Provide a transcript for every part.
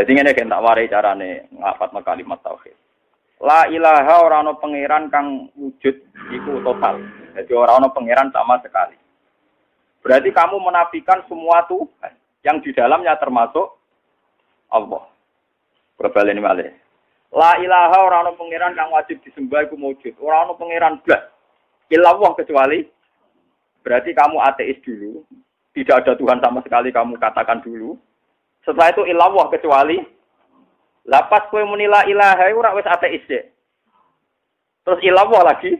Jadi ini kan tak warai carane ngafat kalimat tauhid. La ilaha ora ana pangeran kang wujud iku total. Jadi ora ana pangeran sama sekali. Berarti kamu menafikan semua Tuhan yang di dalamnya termasuk Allah. Berbalik ini malih. La ilaha ora pangeran kang wajib disembah iku wujud. Ora ana pangeran blas. Illallah kecuali berarti kamu ateis dulu. Tidak ada Tuhan sama sekali kamu katakan dulu. Setelah itu illallah kecuali Lapas kue munila ilaha iku ora wis ateis deh. Terus ilawah lagi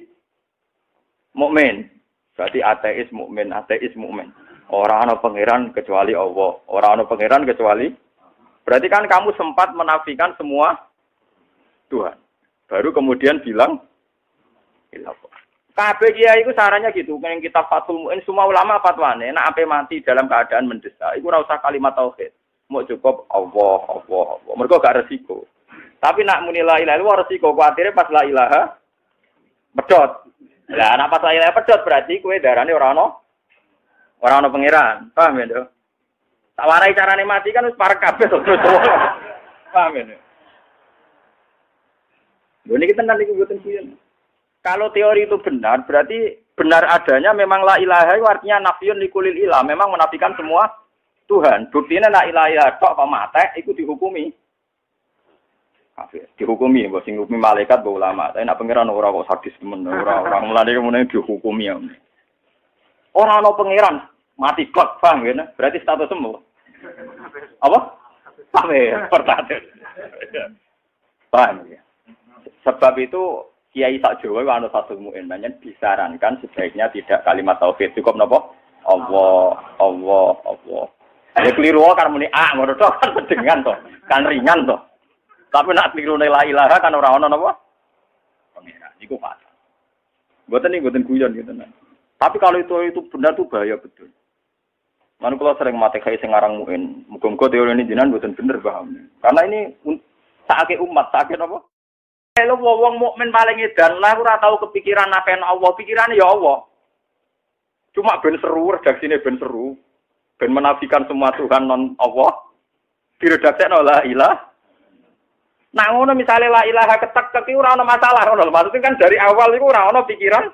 mukmin. Berarti ateis mukmin, ateis mukmin. Orang ana pangeran kecuali Allah. Orang ana pangeran kecuali Berarti kan kamu sempat menafikan semua Tuhan. Baru kemudian bilang ilawah. Kabeh kiai itu sarannya gitu, yang kita fatul semua ulama fatwane, nak ape mati dalam keadaan mendesak, itu ora usah kalimat tauhid mau cukup Allah, Allah, Allah. Mereka gak resiko. Tapi nak muni la ilaha illallah resiko. Kuatirnya pas la ilaha pedot. Lah nak pas la ilaha pedot berarti kue darahnya orang no orang no pangeran. Paham ya, Tak warai carane mati kan harus para kabeh terus. Paham ya, Ini kita nanti kebutuhan kuyon. Kalau teori itu benar, berarti benar adanya memang la ilaha itu artinya nafiyun likulil ilah. Memang menafikan semua Tuhan. Buktinya nak ilaha tok apa mate itu dihukumi. Kafir. Dihukumi, mbok sing ngukumi malaikat mbok ulama. Tapi nak pangeran ora kok sadis temen, ora ora mulane kemudian dihukumi ya. Ora ana pangeran mati kok, paham ya? Berarti status semua. Apa? Kafir, pertanyaan. Paham ya? Sebab itu Kiai sak Jawa anu satu muin disarankan sebaiknya tidak kalimat tauhid cukup nopo Allah Allah Allah Ya keliru kan muni ah ngono to kan sedengan to. Kan ringan to. Tapi nak keliru la ilaha kan ora ono napa? Pengira. Iku fatal. Mboten nih mboten guyon gitu nah. Tapi kalau itu itu benar tuh bahaya betul. Mana kalau sering mati kayak sing aran muin, muga-muga teori ini jinan buatan bener paham. Karena ini sakit umat, sakit apa? Kalau wong mukmin paling edan lah, ora tahu kepikiran apa yang Allah, pikirannya ya Allah. Cuma ben seru, redaksine ben seru ben menafikan semua Tuhan non Allah diredaksekno la ilah Nah ngono misalnya la ilaha ketek ketek ora ono masalah ngono maksudnya kan dari awal itu ora ono pikiran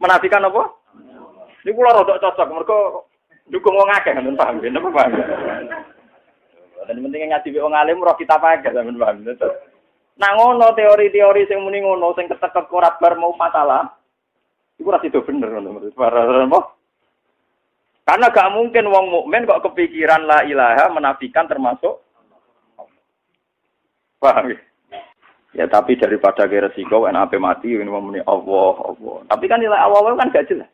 menafikan apa? Ini kula rodok cocok mergo dukung wong akeh sampean paham ben apa paham. Dan penting ngaji wong alim roh kita pakai sampean paham. Nah ngono teori-teori sing muni ngono sing ketek ora bar mau masalah. Iku ora sido bener ngono menurut para apa? Karena gak mungkin wong mukmin kok kepikiran la ilaha menafikan termasuk paham ya? Ya tapi daripada ke resiko kan apa mati ini mau Allah Allah. Tapi kan nilai awal kan gak jelas.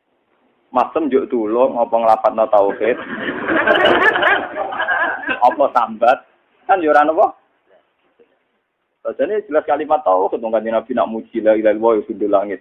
Masem juk dulu ngopong lapat no tauhid. apa sambat kan yo ora napa? Jadi jelas kalimat tauhid kan Nabi nak muji la ilaha illallah ya langit.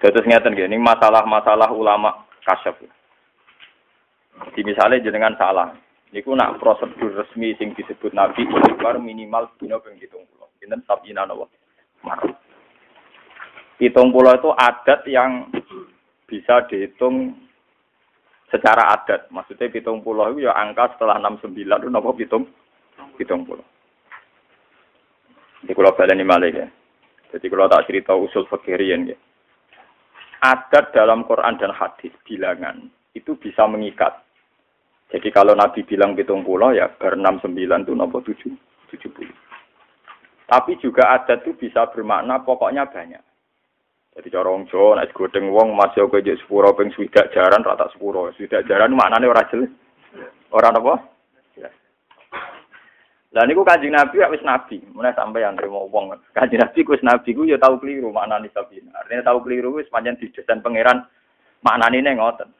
Terus ngeten gini, masalah-masalah ulama kasyaf. Jadi misalnya jenengan salah, niku nak prosedur resmi sing disebut Nabi istighfar minimal dina ping 70. Pinten sabina? Maruf. Hitung pulau itu adat yang bisa dihitung secara adat. Maksudnya hitung pulau itu ya angka setelah 69 itu napa hitung hitung pulau. Jadi kalau baleni malih ya. Jadi kalau tak cerita usul fakirian ya adat dalam Quran dan hadis bilangan itu bisa mengikat. Jadi kalau Nabi bilang pitung pulau ya ber 69 itu nomor 7, 70. Tapi juga adat itu bisa bermakna pokoknya banyak. Jadi cara wong Jawa nek wong masih kok jek sepuro ping swidak jaran rata sepuro. Swidak jaran maknane ora jelas. Ora apa? Lah niku Kanjeng Nabi ya wis nabi, mulai sampai yang terima wong. Kanjeng Nabi wis nabi ku ya tau keliru maknane sabina. Artinya tau keliru wis pancen didesain pangeran maknane ning ngoten.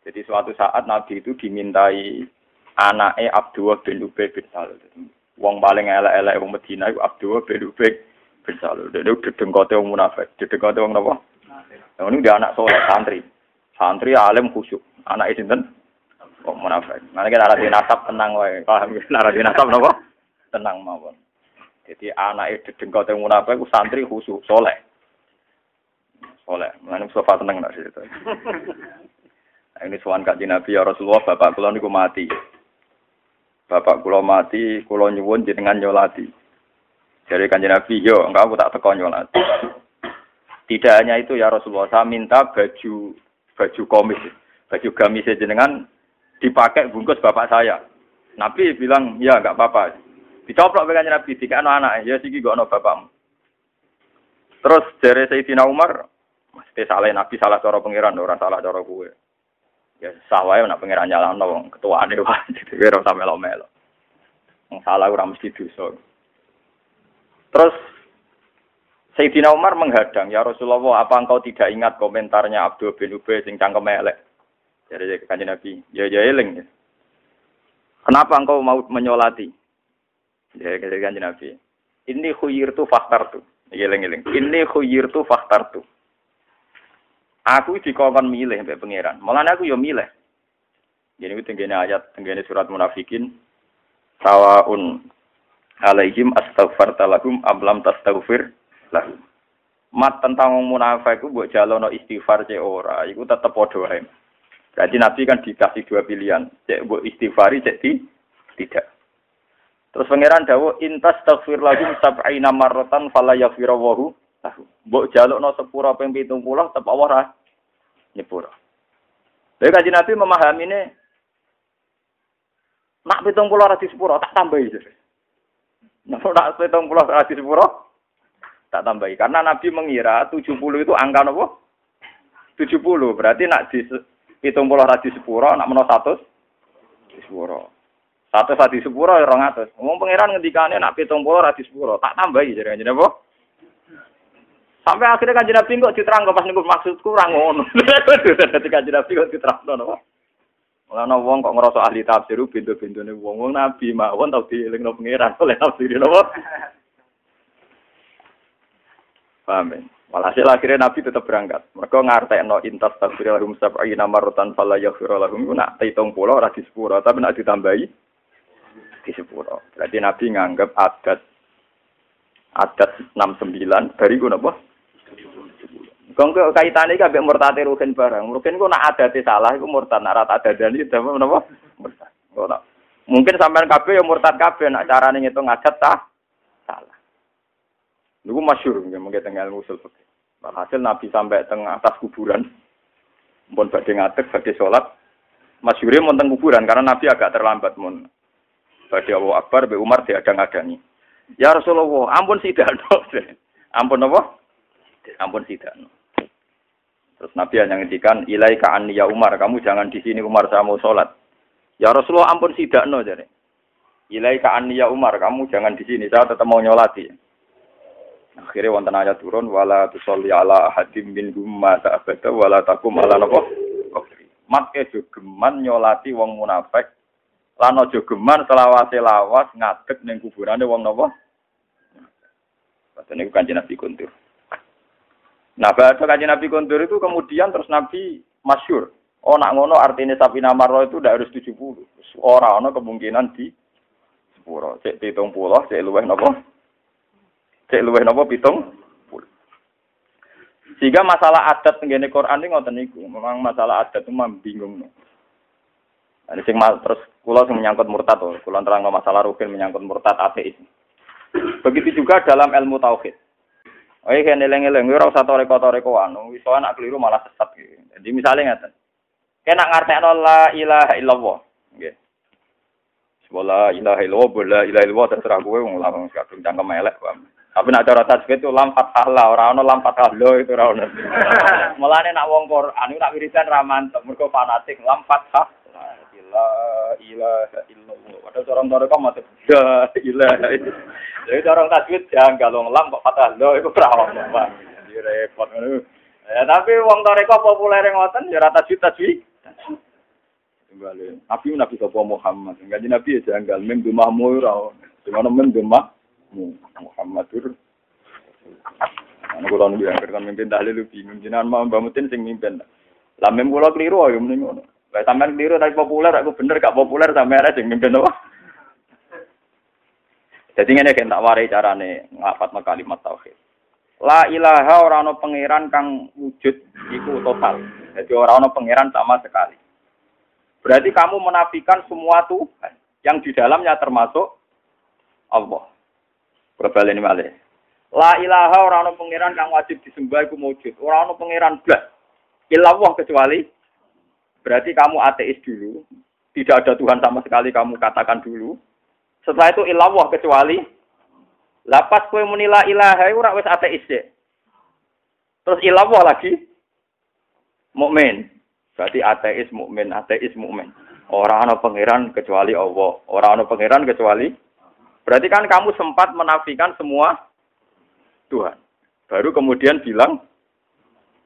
Jadi suatu saat Nabi itu dimintai anaknya Abdullah bin Ubay bin Salul. Wong paling elek-elek wong Medina itu Abdullah bin Ubay bin Salul. Itu dedengkote wong munafik, dedengkote wong napa? Nah, ini dia anak soleh santri. Santri alim khusyuk. Anak sinten? Wong munafik. Mana kita arah nasab tenang wae. Paham ya? Arah nasab napa? Tenang mawon. Jadi anak itu dedengkote wong munafik santri khusyuk, soleh. Soleh. Mana sofa tenang nak situ. Nah, ini suan kaji Nabi ya Rasulullah, bapak kula niku mati. Bapak kula mati, kula nyuwun jenengan nyolati. Jadi kanji Nabi, yo enggak aku tak teko nyolati. Tidak hanya itu ya Rasulullah, saya minta baju baju komis, baju gamis jenengan dipakai bungkus bapak saya. Nabi bilang, ya enggak apa-apa. Dicoplok kanji Nabi, tiga anak anak, ya sih gak anak bapakmu. Terus dari Sayyidina Umar, mesti salah Nabi salah cara pangeran, orang salah cara gue. Ya sawai nak pangeran nyalano wong ketuane wae dadi ora usah melo-melo. Wong salah ora mesti dosa. Terus Sayyidina Umar menghadang, "Ya Rasulullah, apa engkau tidak ingat komentarnya Abdul bin Ubay sing cangkem elek?" Jadi kanjeng Nabi, "Ya ya eling." Kenapa engkau mau menyolati? Ya kanjeng kanjeng Nabi. Ini khuyir tu faktar tu. Eling eling. Ini khuyir tu faktar tu. Aku dikongkon milih mbek pangeran. Malah aku yo milih. Jadi itu tenggene ayat, tenggene surat munafikin. Sawaun alaihim astaghfarta lahum ablam tastaghfir lahum. Mat tentang munafik ku mbok jalono istighfar cek ora, iku tetep padha. Berarti Nabi kan dikasih dua pilihan, cek mbok istighfari cek di tidak. Terus pangeran dawuh intas taghfir lahum sab'ina marratan fala yaghfiru Mbok jalukno sepura ping 70 tetep Allah ra nyepura. Lha kanjeng Nabi memahami ini nak 70 ra di sepura tak tambahi. Nah, nak 70 ra di sepura tak tambahi karena Nabi mengira 70 itu angka nopo? 70 berarti nak di 70 ra di sepura nak menawa 100 di sepura. Satu di sepura ya 200. Ngomong pangeran ngendikane nak 70 ra di sepura tak tambahi jadi kanjeng Nabi. Sampai akhirnya kan Nabi kok diterang pas niku maksudku ora ngono. Dadi kan Nabi kok diterang ngono. Mulane wong kok ngerasa ahli tafsir pintu-pintune wong wong nabi mawon tau dielingno pangeran oleh tafsir napa. Ya? Walhasil akhirnya Nabi tetap berangkat. Mereka ngartekno intas tafsir lahum sab'ina marratan fala yaghfir lahum. Nak hitung pulau ora di sepuro, tapi nak ditambahi di sepuro. Berarti Nabi nganggap adat adat 69 dari guna apa? Kong kaitane iki ambek murtate ruhin barang. Ruhin ku nak adate salah iku murtad, nak rata adadani itu menapa? Murtad. Ora. Mungkin sampean kabeh ya murtad kabeh nak carane ngitung adat ta salah. Niku masyhur nggih mungkin teng ilmu usul fikih. Hasil Nabi sampai teng atas kuburan. Mun badhe ngadeg badhe salat. Masyhure mun teng kuburan karena Nabi agak terlambat mun. Badhe Abu Akbar be Umar diadang-adangi. Ya Rasulullah, ampun sidano. ampun apa? Ampun sidano. Terus Nabi hanya ngendikan, ilai an ya Umar, kamu jangan di sini Umar saya mau sholat. Ya Rasulullah ampun sidakno jadi. Ilai an ya Umar, kamu jangan di sini, saya tetap mau nyolati. Akhirnya wonten ayat turun, wala tusolli ala hadim min gumma ta'abada, wala takum ala nopo. Mat jogeman nyolati wong munafik, lano jogeman selawase lawas ngadeg ning kuburane wong nopo. Katanya kanjeng Nabi kuntur. Nah, bahasa kajian Nabi Kondur itu kemudian terus Nabi masyur. Oh, nak ngono artinya sapi namaro itu udah harus 70. Orang ono kemungkinan di sepuro. Cek pitung pulau, cek luweh nopo. Cek luweh nopo pitung. Sehingga masalah adat tenggene Quran ini ngoten niku. Memang masalah adat itu memang bingung. Nah, sing terus kula sing menyangkut murtad to, terang masalah rukun menyangkut murtad ateis. Begitu juga dalam ilmu tauhid. Oh iya neleng-eleng, ora usah toreko-toreko anu, iso anak keliru malah sesat. Jadi misalnya ngaten. Kena ngartekno la ilaha illallah. Nggih. Wala ilaha illallah, wala ilaha illallah terserah kowe wong langsung kadung cangkem elek, paham. Tapi nak cara tasbih itu lam fathah la, ora ono lam fathah lo itu ora ono. Mulane nak wong Quran iku nak wiridan ra mantep, mergo fanatik lam fathah la ilaha illallah. Padahal orang toreko mati la ilaha illallah. Jadi orang tajwid jangan galong lam kok patah lo itu perawan pak. Jadi repot Ya tapi wong toreko populer ngoten ya rata tajwid tajwid. Nabi Nabi Muhammad. Enggak Nabi ya janggal. Mem dumahmu ora. Di mana mem dumahmu. Muhammadur. Ana kula nunggu yang kan mimpin tahlil bingung jenengan mau Mbak Mutin sing mimpin. Lah mem kula keliru ya mending ngono. Lah sampean keliru tapi populer aku bener gak populer sampean aja sing mimpin apa? Jadi ngene kan tak warai carane ngapatno kalimat tauhid. La ilaha ora ana pangeran kang wujud iku total. Jadi ora ana pangeran sama sekali. Berarti kamu menafikan semua Tuhan yang di dalamnya termasuk Allah. Ini malih. La ilaha ora ana pangeran kang wajib disembah iku wujud. Ora ana pangeran blas. Ilallah kecuali berarti kamu ateis dulu. Tidak ada Tuhan sama sekali kamu katakan dulu. Setelah itu ilallah kecuali lapas kue munila ilaha ora wis ateis deh. Terus ilallah lagi mukmin. Berarti ateis mukmin, ateis mukmin. Orang ana pangeran kecuali Allah. Orang ana pangeran kecuali Berarti kan kamu sempat menafikan semua Tuhan. Baru kemudian bilang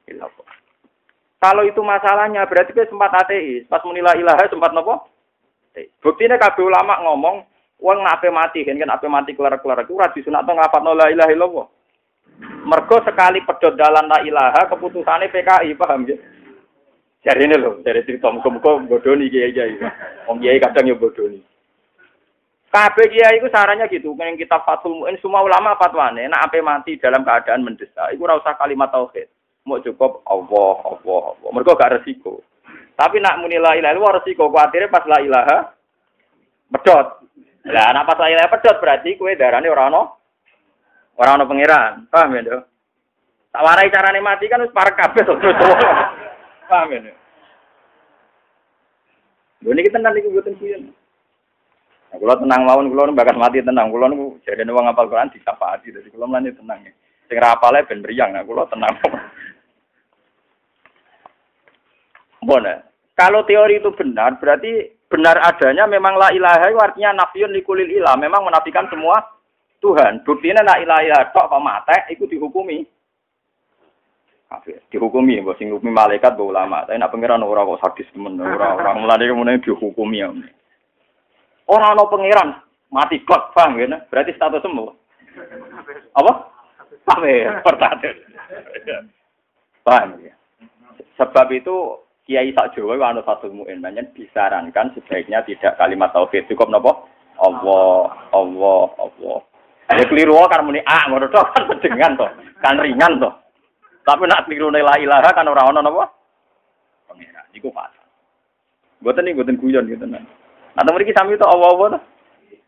ilallah. Kalau itu masalahnya berarti dia sempat ateis. Pas menilai ilaha sempat nopo? Buktinya kabeh ulama ngomong Wong ape mati kan kan ape mati kelar-kelar iku ora disunatno ngapatno la ilaha illallah. Mergo sekali pedot dalan la ilaha keputusane PKI paham ya? Jadi ini loh, dari cerita muka-muka bodoni kiai kiai. Om kiai kadang ya bodoni. Kabeh kiai itu sarannya gitu, yang kita fatul muin semua ulama fatwane, nak ape mati dalam keadaan mendesak, itu ora usah kalimat tauhid. Mau cukup Allah, Allah, Allah. Mereka gak resiko. Tapi nak muni la ilaha illallah resiko, kuatirnya pas la ilaha pedot. Lah anak pas lain pedot berarti kue darahnya orang no orang no pangeran, paham ya dong? Tak warai carane mati kan harus para kabeh to. Paham ya? Lho niki tenan niku mboten kuyon. Nah, kula tenang mawon kula bakas mati tenang. Kula niku jadene wong apal Quran disapati dadi kula mlane tenang. Sing ra apale ben mriyang, nah kula tenang. Bona, kalau teori itu benar, berarti benar adanya memang la ilaha itu artinya nafiyun likulil ilah, memang menafikan semua Tuhan. Buktinya la ilaha tok pamate itu dihukumi. Dihukumi, mbok sing malaikat mbok ulama. Tapi nak pangeran ora kok sadis temen, ora ora mulane kemudian dihukumi ya. Ora ana pangeran mati kok, paham ya? Berarti status semua. Apa? Kafir, pertanyaan. Paham ya? Sebab itu Kiai sak Jawa wa anu fatul muin disarankan sebaiknya tidak kalimat tauhid cukup napa Allah Allah Allah. Ya keliru kan muni ah ngono tok kan sedengan to. Kan ringan to. Tapi nak keliru la ilaha kan ora ono napa? Pengira. Iku fatal. Mboten iki mboten guyon gitu nah. Nah mriki sami to Allah Allah to.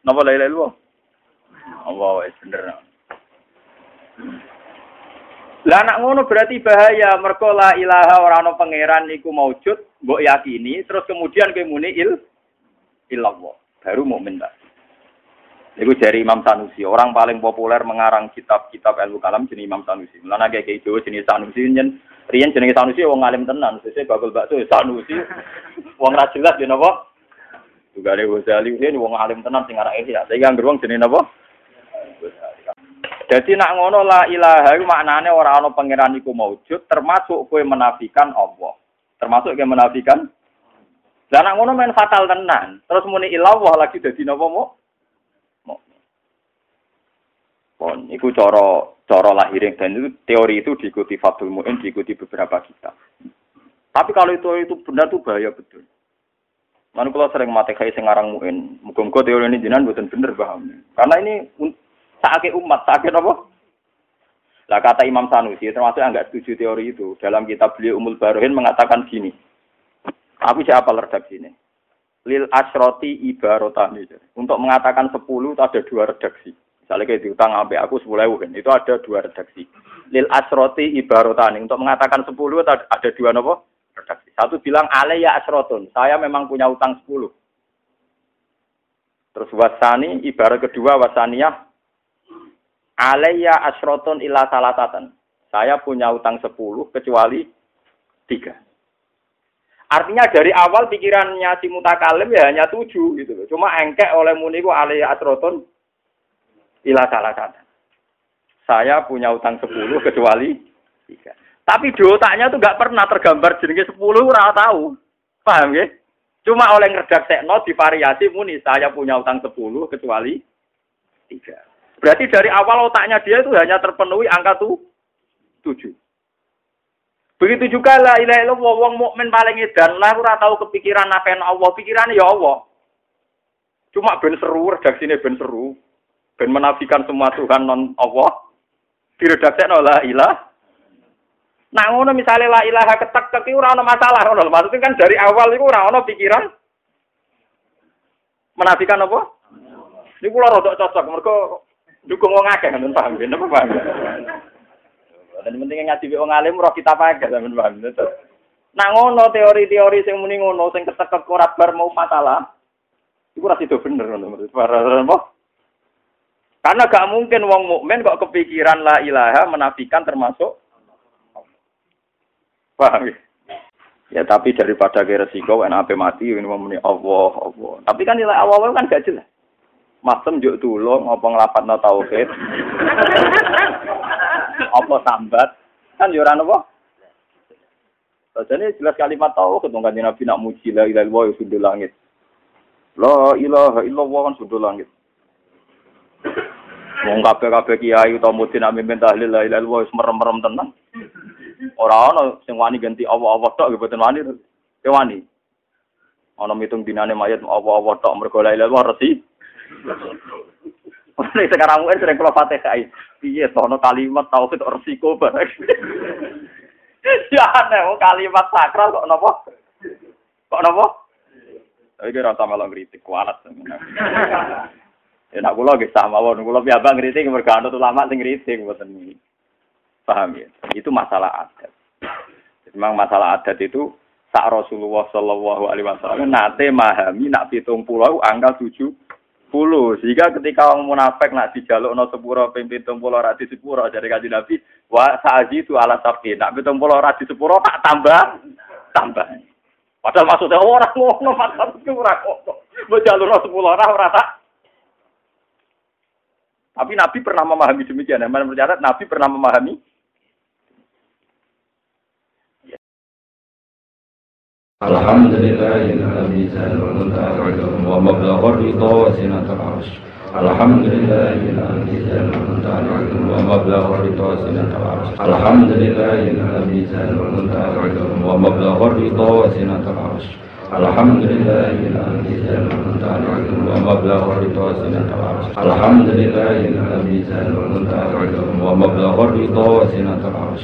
Napa la ilaha illallah? Allah wis bener. Lah anak ngono berarti bahaya mergo la ilaha ora ana pangeran iku maujud, mbok yakini terus kemudian kowe muni il illallah. Baru mukmin ta. Iku dari Imam Sanusi, orang paling populer mengarang kitab-kitab ilmu kalam jenis Imam Sanusi. Mulane kayak kayak Jawa jenis Sanusi nyen riyen jenenge Sanusi wong alim tenan, sesuk bakul bakso Sanusi. Wong ra jelas ya napa? Juga ada Ghazali ini wong alim tenan sing arek ya. Saiki anggere wong jenenge napa? Jadi nak ngono la ilaha iku maknane ora ana pangeran iku maujud termasuk kowe menafikan Allah. Termasuk kowe menafikan Lah nak ngono men fatal tenan. Terus muni ilallah lagi dadi napa mo? Pon iku cara cara lahir dan itu teori itu diikuti Fathul Muin, diikuti beberapa kitab. Tapi kalau itu itu benar tuh bahaya betul. Mana kalau sering mati kayak sengarang muin, muka-muka teori ini jinan bukan bener paham. Karena ini sakit umat, sakit apa? Lah kata Imam Sanusi, termasuk yang nggak setuju teori itu. Dalam kitab beliau Umul Barohin mengatakan gini. Aku siapa redaksi ini? Lil asroti ibarotani. Untuk mengatakan sepuluh itu ada dua redaksi. Misalnya kayak diutang sampai aku sepuluh ewu kan, itu ada dua redaksi. Lil asroti ibarotani. Untuk mengatakan sepuluh ada dua nopo. Satu bilang ya asrotun. Saya memang punya utang sepuluh. Terus wasani ibarat kedua wasaniyah Alayya asroton ila salatatan. Saya punya utang sepuluh kecuali tiga. Artinya dari awal pikirannya si mutakalim ya hanya tujuh gitu Cuma engkek oleh muniku alayya asroton ila salatatan. Saya punya utang sepuluh kecuali tiga. Tapi di otaknya tuh gak pernah tergambar jenenge sepuluh ora tahu. Paham ya? Cuma oleh sekno divariasi muni saya punya utang 10 kecuali tiga. Berarti dari awal otaknya dia itu hanya terpenuhi angka tuh tujuh. Begitu juga lah ilaha illallah wong mukmin paling edan lah ora tahu kepikiran naken Allah, pikirannya ya Allah. Cuma ben seru, redaksine ben seru. Ben menafikan semua Tuhan non Allah. Diredaksekno la ilah. Nah ngono misalnya la ilaha ketek ketek ora ono masalah ngono. Maksudnya kan dari awal itu ora ono pikiran menafikan apa? Ini kula rada cocok mergo dukung wong akeh ngono paham ben apa paham. Dan penting ngaji wong alim roh kita pakai sampean paham. Nah ngono teori-teori sing muni ngono sing ketek ora bar mau masalah. Iku ora itu bener ngono Karena gak mungkin wong mukmin kok kepikiran la ilaha menafikan termasuk paham ya? Ya tapi daripada ke resiko enak ape mati ini muni Allah Allah. Tapi kan nilai awal kan gak jelas. Masem juk tulung apa nglapatno tauhid. apa sambat kan yo ora napa? Jadi jelas kalimat tauhid dong kan Nabi nak muji la ilaha illallah ya langit. La ilaha illallah kan sudah langit. Wong kabeh-kabeh kiai utawa mudin amin tahlil la ilaha illallah wis merem-merem tenan. Ora ana sing wani ganti Allah-Allah tok boten wani. Ke wani. Ana mitung dinane mayat Allah-Allah tok mergo la ilaha resi. Nek sekarang mungkin sering kalau Fatihah, piye tono kalimat tauhid resiko bareng. Ya aneh, kalimat sakral kok napa? Kok napa? Tapi kira rasa malah ngeritik kualat. Ya nak kula nggih sama wae, kula piyambak ngritik mergo anut ulama sing ngritik mboten iki. Paham ya? Itu masalah adat. Memang masalah adat itu sak Rasulullah Shallallahu alaihi wasallam nate mahami nak pitung pulau angka tujuh puluh sehingga ketika orang munafik nak dijaluk no sepuro pimpin pulau rati sepuro dari kaji nabi wa saji itu ala sapi nak pitung pulau rati sepuro tak tambah tambah Padahal maksudnya oh, orang ngono padahal itu ora ngono. Mbok jalur sepuluh orang ora tak. Tapi Nabi pernah memahami demikian. Yang mencatat Nabi pernah memahami الحمد لله الذي سلمت أعلم ومبلغ الرضا وسنة العرش. الحمد لله الذي سلمت أعلم ومبلغ الرضا وسنة العرش. الحمد لله الذي سلمت أعلم ومبلغ الرضا وسنة العرش. الحمد لله الذي سلمت أعلم ومبلغ الرضا وسنة العرش. الحمد لله الذي سلمت أعلم ومبلغ الرضا وسنة العرش.